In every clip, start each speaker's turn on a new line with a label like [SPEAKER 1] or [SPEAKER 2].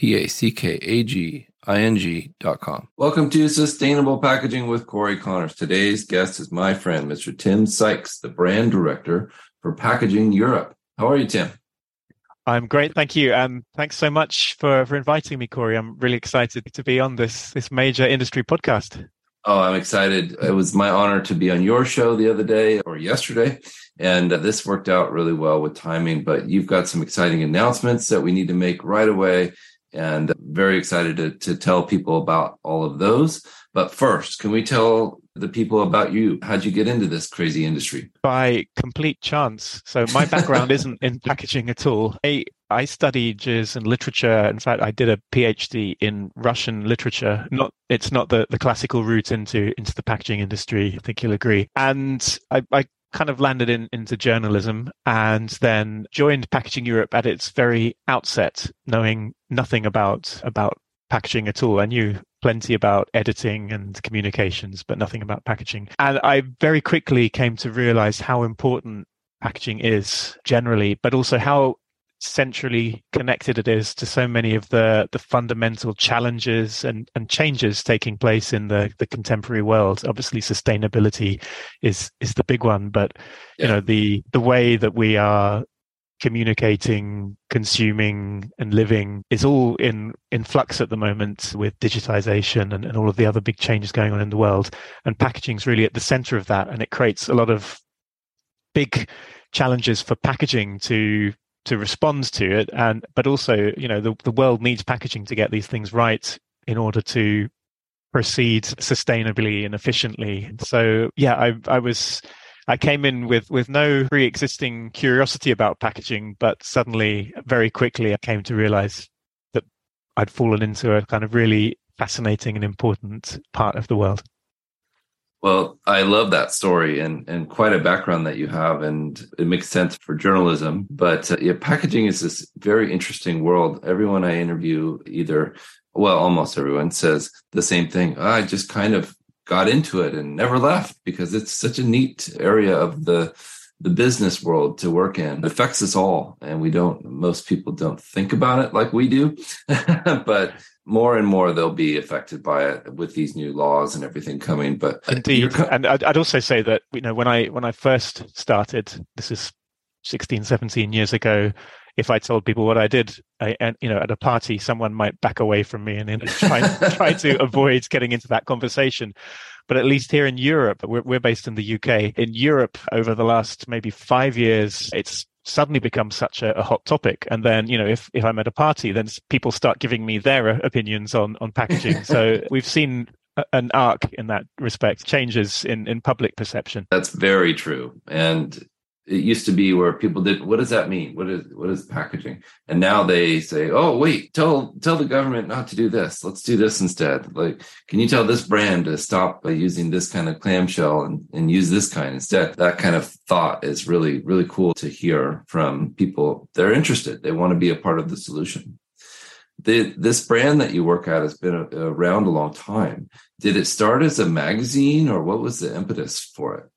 [SPEAKER 1] www.ororapackaging.com. Welcome to Sustainable Packaging with Cory Connors. Today's guest is my friend, Mr. Tim Sykes, the brand director for Packaging Europe. How are you, Tim?
[SPEAKER 2] I'm great, thank you, and thanks so much for for inviting me, Cory. I'm really excited to be on this this major industry podcast.
[SPEAKER 1] Oh, I'm excited. It was my honor to be on your show the other day or yesterday. And uh, this worked out really well with timing, but you've got some exciting announcements that we need to make right away. And very excited to, to tell people about all of those. But first, can we tell the people about you? How'd you get into this crazy industry?
[SPEAKER 2] By complete chance. So my background isn't in packaging at all. I, I studied jazz and literature. In fact, I did a PhD in Russian literature. Not it's not the, the classical route into into the packaging industry. I think you'll agree. And I, I kind of landed in into journalism and then joined Packaging Europe at its very outset, knowing nothing about about packaging at all. I knew plenty about editing and communications, but nothing about packaging. And I very quickly came to realize how important packaging is generally, but also how centrally connected it is to so many of the the fundamental challenges and and changes taking place in the the contemporary world obviously sustainability is is the big one but yeah. you know the the way that we are communicating consuming and living is all in in flux at the moment with digitization and, and all of the other big changes going on in the world and packaging is really at the center of that and it creates a lot of big challenges for packaging to to respond to it and but also you know the, the world needs packaging to get these things right in order to proceed sustainably and efficiently so yeah i i was I came in with with no pre-existing curiosity about packaging, but suddenly, very quickly, I came to realize that I'd fallen into a kind of really fascinating and important part of the world.
[SPEAKER 1] Well, I love that story and and quite a background that you have, and it makes sense for journalism. But uh, yeah, packaging is this very interesting world. Everyone I interview, either well, almost everyone says the same thing. I just kind of got into it and never left because it's such a neat area of the the business world to work in. Affects us all, and we don't. Most people don't think about it like we do, but more and more they'll be affected by it with these new laws and everything coming. But
[SPEAKER 2] indeed, co- and I'd, I'd also say that you know when I when I first started, this is 16, 17 years ago. If I told people what I did, I, and you know, at a party, someone might back away from me and, and try try to avoid getting into that conversation. But at least here in Europe, we're, we're based in the UK. In Europe, over the last maybe five years, it's suddenly becomes such a, a, hot topic. And then, you know, if, if I'm at a party, then people start giving me their uh, opinions on, on packaging. so we've seen an arc in that respect, changes in, in public perception.
[SPEAKER 1] That's very true. And it used to be where people did what does that mean? What is what is packaging? And now they say oh wait tell tell the government not to do this. Let's do this instead. Like can you tell this brand to stop by using this kind of clamshell and, and use this kind instead? That kind of thought is really really cool to hear from people. They're interested. They want to be a part of the solution. The, this brand that you work at has been around a long time. Did it start as a magazine or what was the impetus for it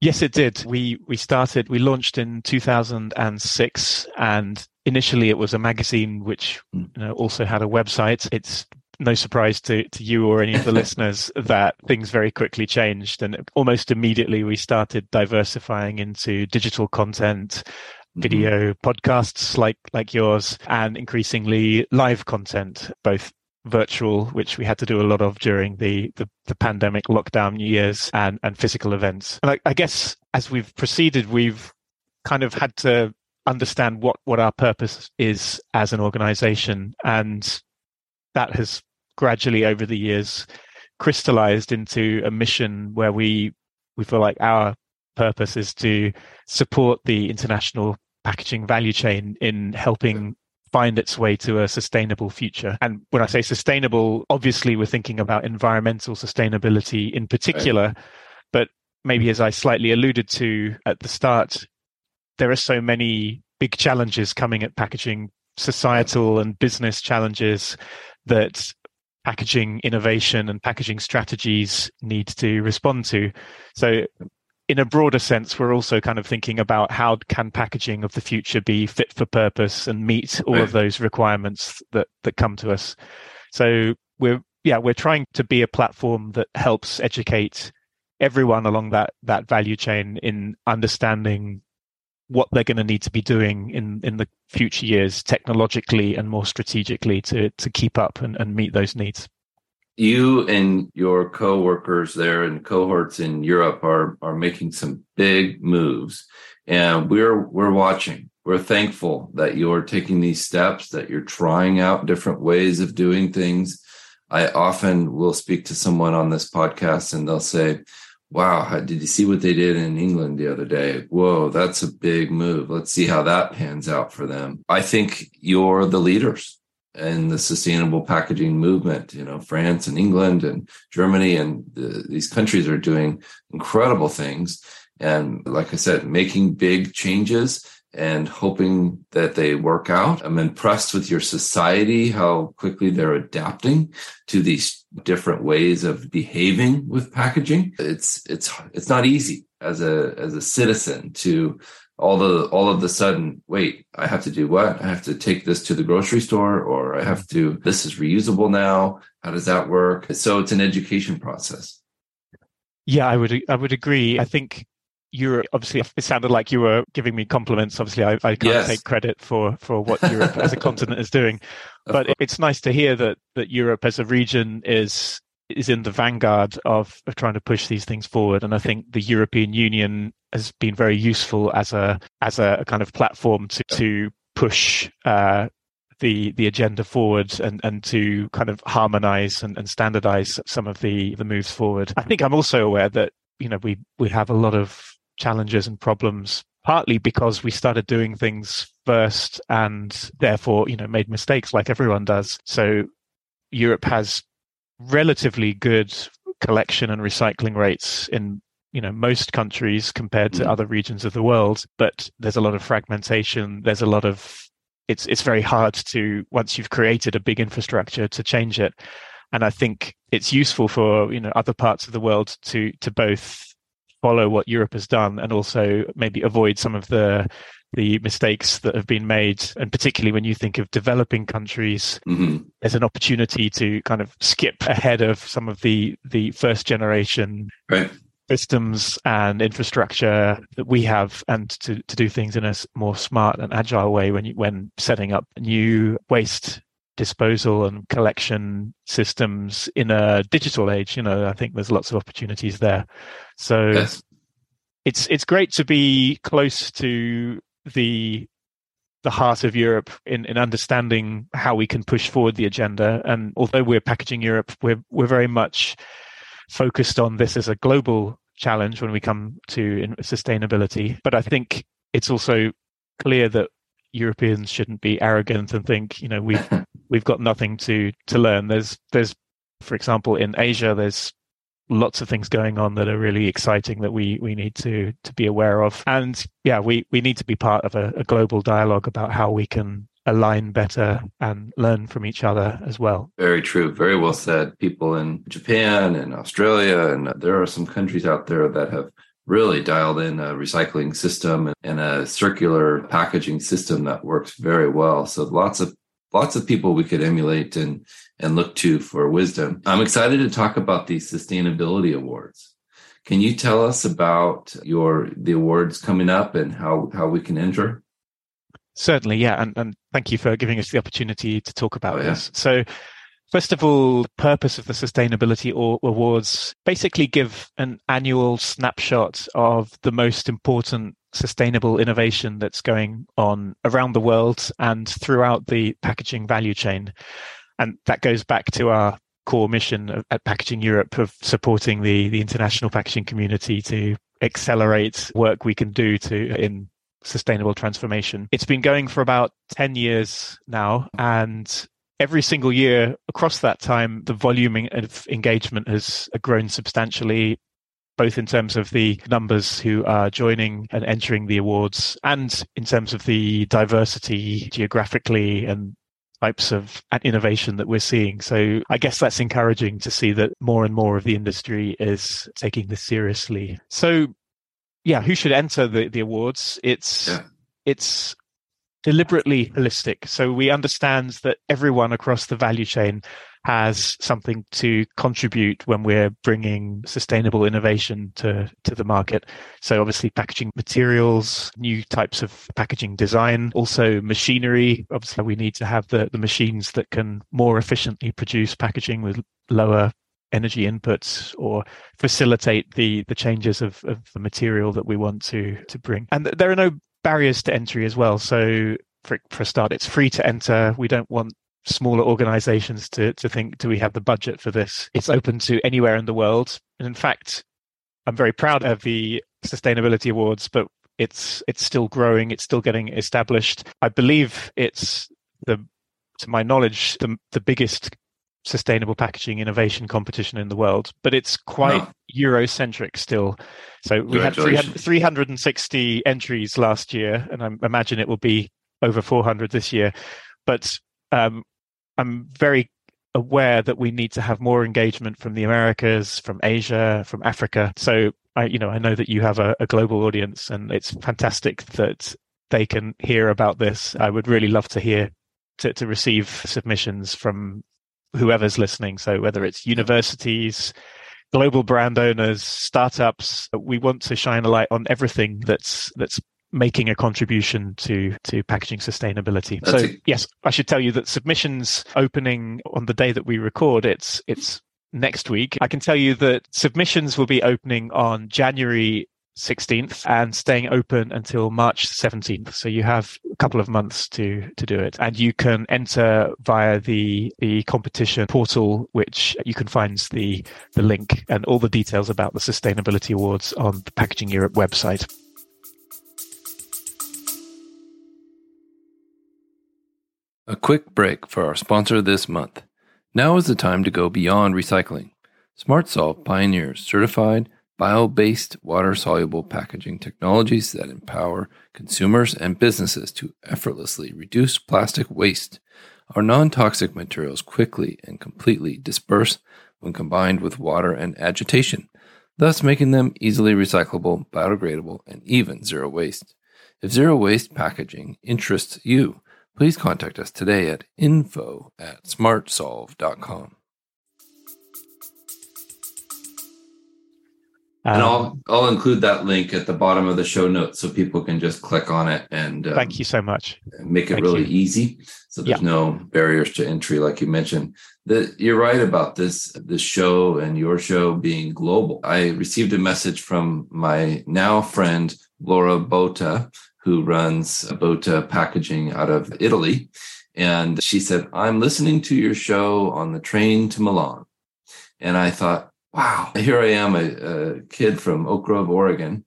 [SPEAKER 2] Yes, it did. We we started. We launched in 2006, and initially it was a magazine which hmm. you know, also had a website. It's no surprise to, to you or any of the listeners that things very quickly changed, and almost immediately we started diversifying into digital content, mm-hmm. video mm-hmm. podcasts like like yours and increasingly live content both virtual, which we had to do a lot of during the, the, the pandemic lockdown years and, and physical events. And I, I guess as we've proceeded, we've kind of had to understand what, what our purpose is as an organization. And that has gradually over the years crystallized into a mission where we, we feel like our purpose is to support the international packaging value chain in helping find its way to a sustainable future. And when I say sustainable, obviously we're thinking about environmental sustainability in particular, right. but maybe as I slightly alluded to at the start, there are so many big challenges coming at packaging, societal and business challenges that packaging innovation and packaging strategies need to respond to. So in a broader sense, we're also kind of thinking about how can packaging of the future be fit for purpose and meet all of those requirements that that come to us. So we're yeah we're trying to be a platform that helps educate everyone along that that value chain in understanding what they're going to need to be doing in in the future years technologically and more strategically to to keep up and, and meet those needs
[SPEAKER 1] you and your co-workers there and cohorts in Europe are are making some big moves. And we're we're watching. We're thankful that you're taking these steps that you're trying out different ways of doing things. I often will speak to someone on this podcast and they'll say wow did you see what they did in england the other day? Whoa that's a big move. Let's see how that pans out for them. I think you're the leaders and the sustainable packaging movement. You know, France and England and Germany and the, these countries are doing incredible things. And like I said, making big changes and hoping that they work out. I'm impressed with your society, how quickly they're adapting to these different ways of behaving with packaging. It's, it's, it's not easy as a, as a citizen to all the all of the sudden wait i have to do what? I have to take this to the grocery store or i have to this is reusable now. How does that work? So it's an education process.
[SPEAKER 2] Yeah i would i would agree. I think Europe, obviously, it sounded like you were giving me compliments. Obviously, I, I can't yes. take credit for, for what Europe as a continent is doing, but it's nice to hear that that Europe as a region is is in the vanguard of, of trying to push these things forward. And I think the European Union has been very useful as a as a kind of platform to to push uh, the the agenda forward and and to kind of harmonize and, and standardize some of the the moves forward. I think I'm also aware that you know we we have a lot of challenges and problems partly because we started doing things first and therefore you know made mistakes like everyone does so europe has relatively good collection and recycling rates in you know most countries compared to mm. other regions of the world but there's a lot of fragmentation there's a lot of it's it's very hard to once you've created a big infrastructure to change it and i think it's useful for you know other parts of the world to to both follow what europe has done and also maybe avoid some of the the mistakes that have been made. And particularly when you think of developing countries, mm-hmm. there's an opportunity to kind of skip ahead of some of the, the first generation right. Systems and infrastructure that we have and to, to do things in a more smart and agile way when you, when setting up new waste disposal and collection systems in a digital age. You know, I think there's lots of opportunities there. So yes. it's it's great to be close to the the heart of Europe in, in understanding how we can push forward the agenda. And although we're packaging Europe, we're we're very much focused on this as a global challenge when we come to sustainability. But I think it's also clear that Europeans shouldn't be arrogant and think, you know, we've we've got nothing to to learn. There's there's for example in Asia there's lots of things going on that are really exciting that we we need to to be aware of and yeah we we need to be part of a, a global dialogue about how we can align better and learn from each other as well.
[SPEAKER 1] Very true. Very well said. People in Japan and Australia, and there are some countries out there that have really dialed in a recycling system and a circular packaging system that works very well. So lots of lots of people we could emulate and and look to for wisdom. I'm excited to talk about the sustainability awards. Can you tell us about your the awards coming up and how how we can enter?
[SPEAKER 2] Certainly, yeah, and and thank you for giving us the opportunity to talk about oh, yeah. this. So, first of all, the purpose of the sustainability awards basically give an annual snapshot of the most important sustainable innovation that's going on around the world and throughout the packaging value chain. And that goes back to our core mission at Packaging Europe of supporting the, the international packaging community to accelerate work we can do to in sustainable transformation. It's been going for about 10 years now and every single year across that time, the volume of engagement has uh, grown substantially, both in terms of the numbers who are joining and entering the awards and in terms of the diversity geographically and types of innovation that we're seeing. So I guess that's encouraging to see that more and more of the industry is taking this seriously. So yeah, who should enter the, the awards? It's yeah. it's deliberately holistic. So we understand that everyone across the value chain has something to contribute when we're bringing sustainable innovation to, to the market. So obviously packaging materials, new types of packaging design, also machinery. Obviously we need to have the, the machines that can more efficiently produce packaging with lower energy inputs or facilitate the the changes of, of the material that we want to to bring. And there are no barriers to entry as well. So for, for a start, it's free to enter. We don't want smaller organizations to, to think, do we have the budget for this? It's open to anywhere in the world. And in fact, I'm very proud of the sustainability awards, but it's it's still growing, it's still getting established. I believe it's the to my knowledge, the the biggest sustainable packaging innovation competition in the world, but it's quite wow. Eurocentric still. So we had 300, 360 entries last year, and I imagine it will be over 400 this year. But um, I'm very aware that we need to have more engagement from the Americas, from Asia, from Africa. So I, you know, I know that you have a, a global audience, and it's fantastic that they can hear about this. I would really love to hear to, to receive submissions from whoever's listening. So whether it's universities, global brand owners, startups, we want to shine a light on everything that's that's making a contribution to to packaging sustainability. That's so a- yes, I should tell you that submissions opening on the day that we record, it's it's next week. I can tell you that submissions will be opening on January 16th and staying open until March 17th. So you have a couple of months to to do it, and you can enter via the the competition portal, which you can find the the link and all the details about the sustainability awards on the Packaging Europe website.
[SPEAKER 3] A quick break for our sponsor this month. Now is the time to go beyond recycling. SmartSolve pioneers certified bio based water soluble packaging technologies that empower consumers and businesses to effortlessly reduce plastic waste. Our non toxic materials quickly and completely disperse when combined with water and agitation, thus making them easily recyclable, biodegradable, and even zero waste. If zero waste packaging interests you, please contact us today at info at smartsolve.com.
[SPEAKER 1] and I'll um, I'll include that link at the bottom of the show notes so people can just click on it and
[SPEAKER 2] um, thank you so much.
[SPEAKER 1] Make it thank really you. easy, so there's yeah. no barriers to entry, like you mentioned. The, you're right about this this show and your show being global. I received a message from my now friend Laura Bota, who runs Bota Packaging out of Italy. And she said, I'm listening to your show on the train to Milan. And I thought, wow, here I am, a, a kid from Oak Grove, Oregon,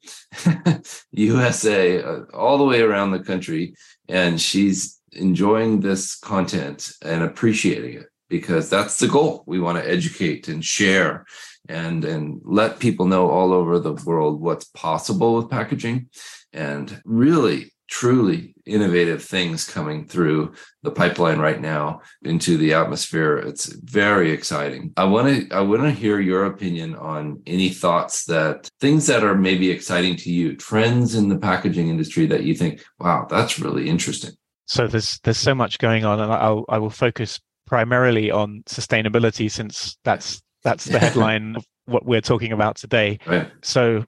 [SPEAKER 1] USA, uh, all the way around the country. And she's enjoying this content and appreciating it because that's the goal. We want to educate and share and, and let people know all over the world what's possible with packaging and really truly innovative things coming through the pipeline right now into the atmosphere. It's very exciting. I want to i want to hear your opinion on any thoughts that things that are maybe exciting to you trends in the packaging industry that you think wow that's really interesting.
[SPEAKER 2] So there's there's so much going on and i'll i will focus primarily on sustainability since that's that's the headline of what we're talking about today. Right. so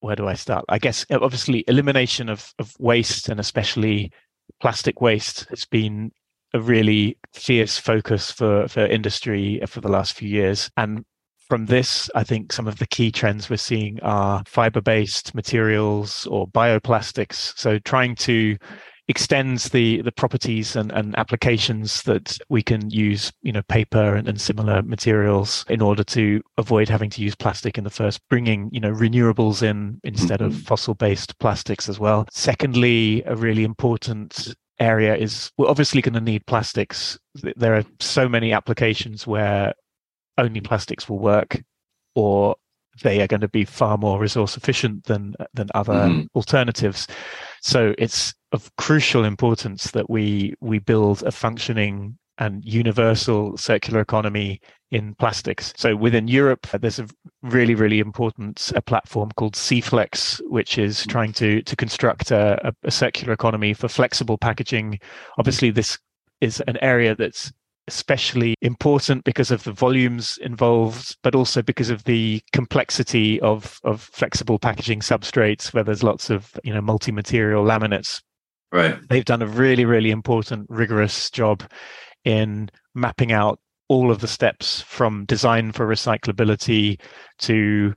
[SPEAKER 2] where do I start? I guess uh, obviously elimination of, of waste and especially plastic waste has been a really fierce focus for, for industry for the last few years. And from this, I think some of the key trends we're seeing are fiber based materials or bioplastics. So trying to extends the the properties and, and applications that we can use you know paper and, and similar materials in order to avoid having to use plastic in the first bringing you know renewables in instead mm-hmm. of fossil based plastics as well secondly a really important area is we're obviously going to need plastics there are so many applications where only plastics will work or they are going to be far more resource efficient than than other mm. alternatives. So it's of crucial importance that we we build a functioning and universal circular economy in plastics. So within Europe, there's a really, really important a platform called CEFLEX, which is mm. trying to to construct a, a circular economy for flexible packaging. Obviously, this is an area that's especially important because of the volumes involved, but also because of the complexity of, of flexible packaging substrates where there's lots of, you know, multi-material laminates.
[SPEAKER 1] Right.
[SPEAKER 2] They've done a really, really important, rigorous job in mapping out all of the steps from design for recyclability to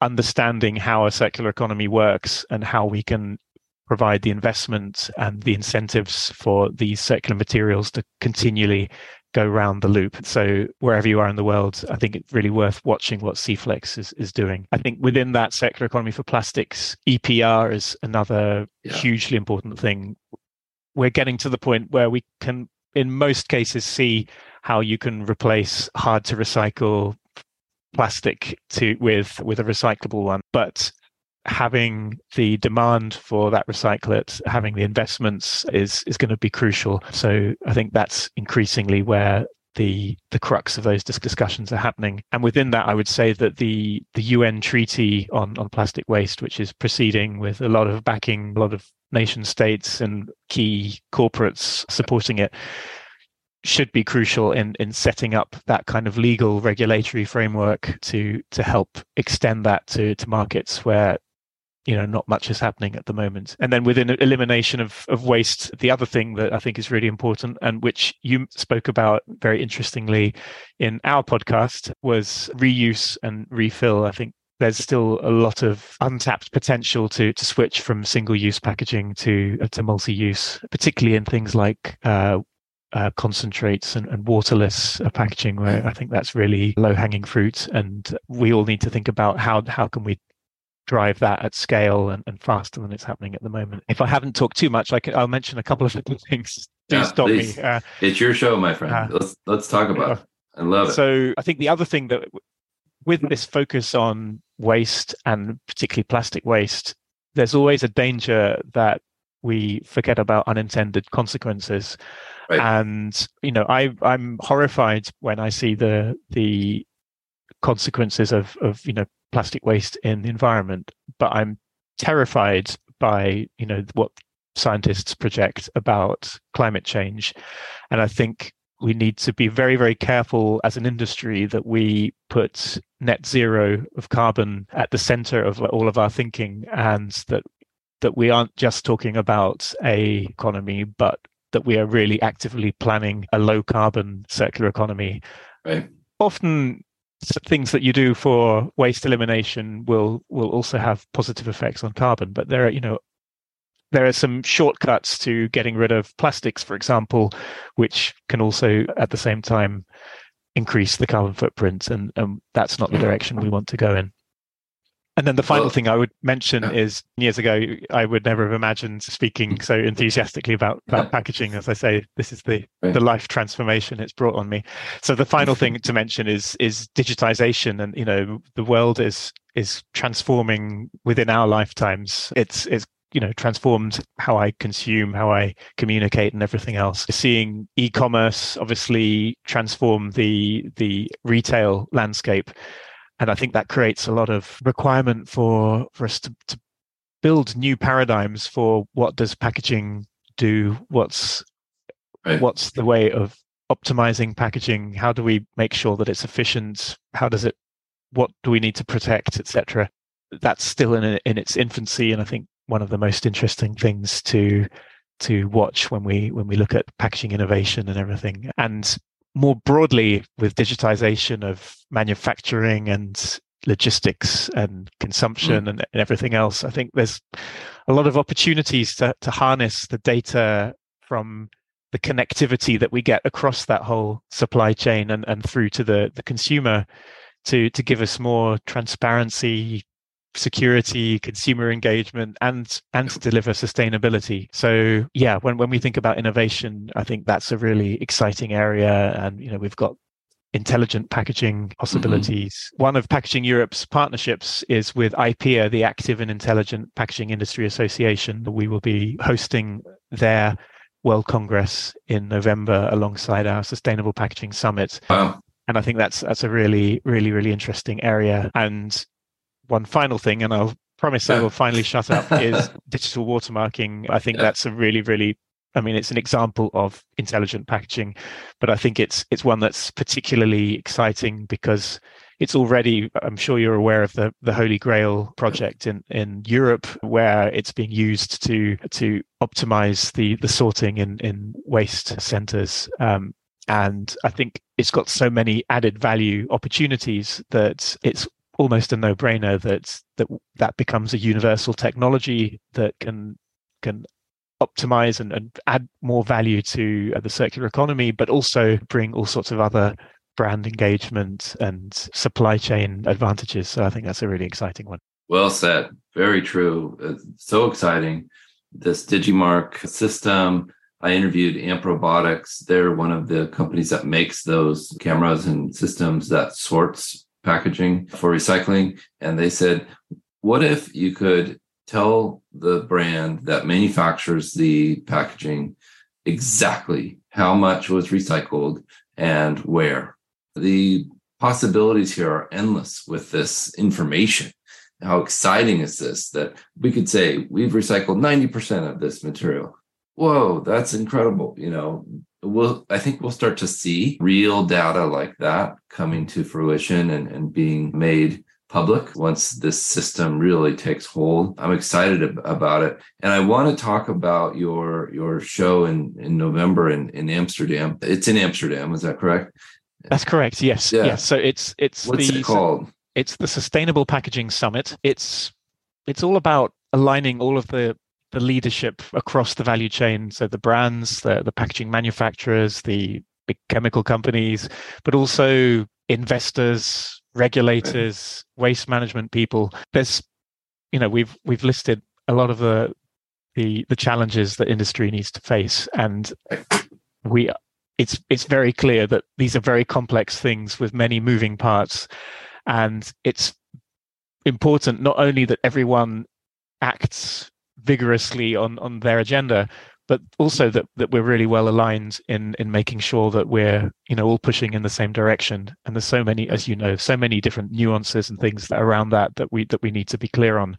[SPEAKER 2] understanding how a circular economy works and how we can provide the investment and the incentives for these circular materials to continually go round the loop. So wherever you are in the world, I think it's really worth watching what CEFLEX is, is doing. I think within that circular economy for plastics, EPR is another yeah. hugely important thing. We're getting to the point where we can, in most cases, see how you can replace hard to recycle plastic to with with a recyclable one. But having the demand for that recyclate, having the investments is is going to be crucial. So I think that's increasingly where the the crux of those discussions are happening. And within that, I would say that the the UN Treaty on on plastic waste, which is proceeding with a lot of backing, a lot of nation states and key corporates supporting it should be crucial in in setting up that kind of legal regulatory framework to to help extend that to to markets where you know not much is happening at the moment. And then within elimination of, of waste the other thing that i think is really important and which you spoke about very interestingly in our podcast was reuse and refill. I think there's still a lot of untapped potential to to switch from single use packaging to uh, to multi use particularly in things like uh, uh, concentrates and, and waterless uh, packaging where I think that's really low hanging fruit. And we all need to think about how how can we drive that at scale and, and faster than it's happening at the moment. If I haven't talked too much, I will mention a couple of little things. Do yeah, stop please. me. Uh,
[SPEAKER 1] it's your show, my friend. Uh, let's let's talk about it. I love it.
[SPEAKER 2] So I think the other thing that with this focus on waste and particularly plastic waste, there's always a danger that we forget about unintended consequences. Right. And you know, I I'm horrified when I see the the consequences of of you know plastic waste in the environment, but I'm terrified by you know what scientists project about climate change, and I think we need to be very very careful as an industry that we put net zero of carbon at the center of all of our thinking, and that that we aren't just talking about a economy, but that we are really actively planning a low carbon circular economy.
[SPEAKER 1] Right.
[SPEAKER 2] Often things that you do for waste elimination will will also have positive effects on carbon but there are you know there are some shortcuts to getting rid of plastics for example which can also at the same time increase the carbon footprint and, and that's not the direction we want to go in and then the final well, thing I would mention yeah. is years ago, I would never have imagined speaking mm. so enthusiastically about, about yeah. packaging. As I say, this is the, right. the life transformation it's brought on me. So the final thing to mention is is digitization. And you know, the world is is transforming within our lifetimes. It's it's you know transformed how I consume, how I communicate, and everything else. Seeing e-commerce obviously transform the the retail landscape and I think that creates a lot of requirement for for us to, to build new paradigms for what does packaging do, what's right. what's the way of optimizing packaging, how do we make sure that it's efficient, how does it, what do we need to protect, etc. That's still in in its infancy, and I think one of the most interesting things to to watch when we when we look at packaging innovation and everything. And more broadly with digitization of manufacturing and logistics and consumption mm. and, and, everything else. I think there's a lot of opportunities to, to harness the data from the connectivity that we get across that whole supply chain and, and through to the, the consumer to to give us more transparency security consumer engagement and and to deliver sustainability so yeah when when we think about innovation i think that's a really exciting area and you know we've got intelligent packaging possibilities. Mm-hmm. One of Packaging Europe's partnerships is with AIPIA, the Active and Intelligent Packaging Industry Association. We will be hosting their World Congress in November alongside our Sustainable Packaging Summit. Wow. And I think that's that's a really, really, really interesting area. And one final thing, and I'll promise. I will finally shut up, is digital watermarking. I think yeah. that's a really, really I mean, it's an example of intelligent packaging, but I think it's it's one that's particularly exciting because it's already. I'm sure you're aware of the the Holy Grail project in in Europe, where it's being used to to optimize the the sorting in in waste centers. Um, and I think it's got so many added value opportunities that it's almost a no-brainer that that that becomes a universal technology that can can optimize and, and add more value to uh, the circular economy, but also bring all sorts of other brand engagement and supply chain advantages. So I think that's a really exciting one.
[SPEAKER 1] Well said. Very true. It's so exciting. This Digimarc system. I interviewed Amp Robotics. They're one of the companies that makes those cameras and systems that sorts packaging for recycling. And they said, what if you could tell the brand that manufactures the packaging exactly how much was recycled and where. The possibilities here are endless with this information. How exciting is this that we could say we've recycled 90% of this material? Whoa, that's incredible. You know, we'll I think we'll start to see real data like that coming to fruition and, and being made public once this system really takes hold. I'm excited about it. And I want to talk about your your show in, in November in, in Amsterdam. It's in Amsterdam, is that correct?
[SPEAKER 2] That's correct. Yes. Yeah. Yes. So it's it's
[SPEAKER 1] What's the, it called?
[SPEAKER 2] It's the Sustainable Packaging Summit. It's it's all about aligning all of the the leadership across the value chain. So the brands, the the packaging manufacturers, the big chemical companies, but also investors, regulators, waste management people. There's, you know, we've we've listed a lot of the the the challenges that industry needs to face, and we it's it's very clear that these are very complex things with many moving parts, and it's important not only that everyone acts vigorously on on their agenda but also that that we're really well aligned in in making sure that we're you know all pushing in the same direction. And there's so many as you know so many different nuances and things around that that we that we need to be clear on.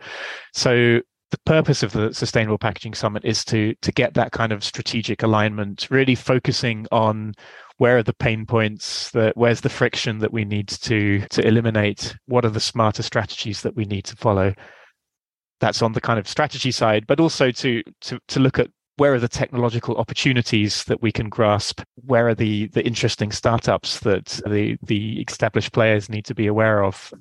[SPEAKER 2] So the purpose of the sustainable packaging summit is to to get that kind of strategic alignment really focusing on where are the pain points that where's the friction that we need to to eliminate what are the smarter strategies that we need to follow that's on the kind of strategy side but also to to to look at where are the technological opportunities that we can grasp? Where are the the interesting startups that the the established players need to be aware of?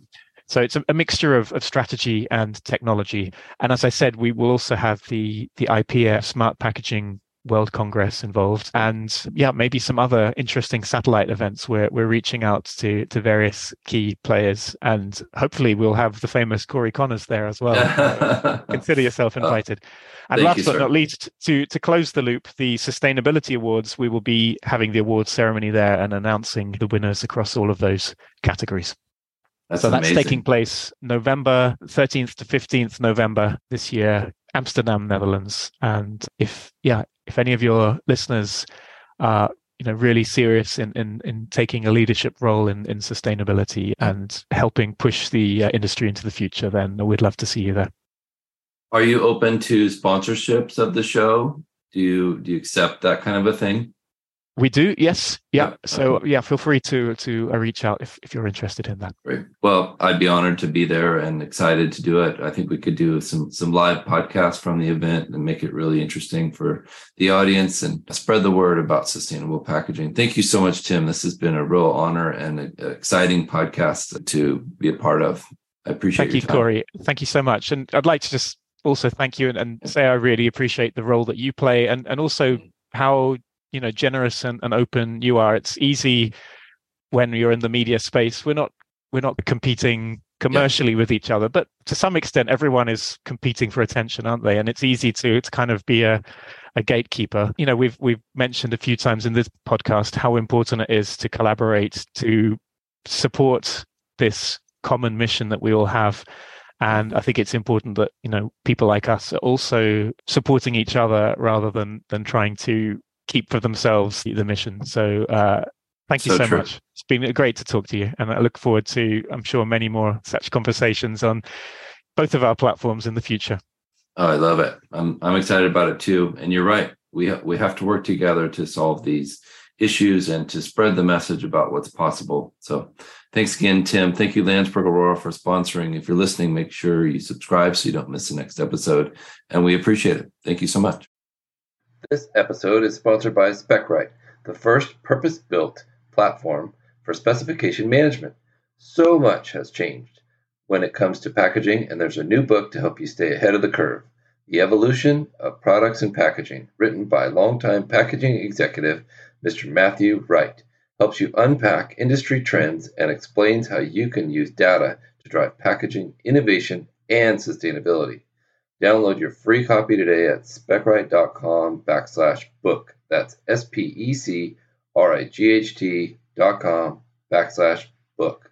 [SPEAKER 2] So it's a, a mixture of, of strategy and technology. And as I said, we will also have the the AIPIA Smart Packaging World Congress involved, and yeah, maybe some other interesting satellite events where we're reaching out to to various key players, and hopefully we'll have the famous Cory Connors there as well. Consider yourself oh, invited. And Thank last you, but sir. not least, to to close the loop, the Sustainability Awards, we will be having the awards ceremony there and announcing the winners across all of those categories. That's so amazing. that's taking place November 13th to 15th November this year, Amsterdam, Netherlands. And if yeah, if any of your listeners are you know really serious in in, in taking a leadership role in in sustainability and helping push the uh, industry into the future, then we'd love to see you there.
[SPEAKER 1] Are you open to sponsorships of the show? Do you do you accept that kind of a thing?
[SPEAKER 2] We do, yes, yeah. yeah. So yeah, feel free to to uh, reach out if if you're interested in that.
[SPEAKER 1] Great. Well, I'd be honored to be there and excited to do it. I think we could do some some live podcasts from the event and make it really interesting for the audience and spread the word about sustainable packaging. Thank you so much, Tim. This has been a real honor and an exciting podcast to be a part of. I appreciate. It.
[SPEAKER 2] Thank you,
[SPEAKER 1] time.
[SPEAKER 2] Cory. Thank you so much, and I'd like to just also thank you and, and say I really appreciate the role that you play and and also how you know generous and, and open you are. It's easy when you're in the media space. We're not we're not competing commercially yeah. with each other but to some extent everyone is competing for attention aren't they? And it's easy to to kind of be a a gatekeeper. You know we've we've mentioned a few times in this podcast how important it is to collaborate to support this common mission that we all have. And i think it's important that you know people like us are also supporting each other rather than than trying to keep for themselves the mission. So uh, thank you so, so much. It's been great to talk to you, and I look forward to, I'm sure, many more such conversations on both of our platforms in the future.
[SPEAKER 1] Oh, I love it. I'm I'm excited about it too. And you're right. We ha- we have to work together to solve these issues and to spread the message about what's possible. So thanks again, Tim. Thank you, Landsberg Orora, for sponsoring. If you're listening, make sure you subscribe so you don't miss the next episode. And we appreciate it. Thank you so much. This episode is sponsored by Specright, the first purpose built platform for specification management. So much has changed when it comes to packaging, and there's a new book to help you stay ahead of the curve The Evolution of Products and Packaging, written by longtime packaging executive Mr. Matthew Wright. Helps you unpack industry trends and explains how you can use data to drive packaging innovation and sustainability. Download your free copy today at specright.com backslash book. That's S P E C R I G H T dot com backslash book.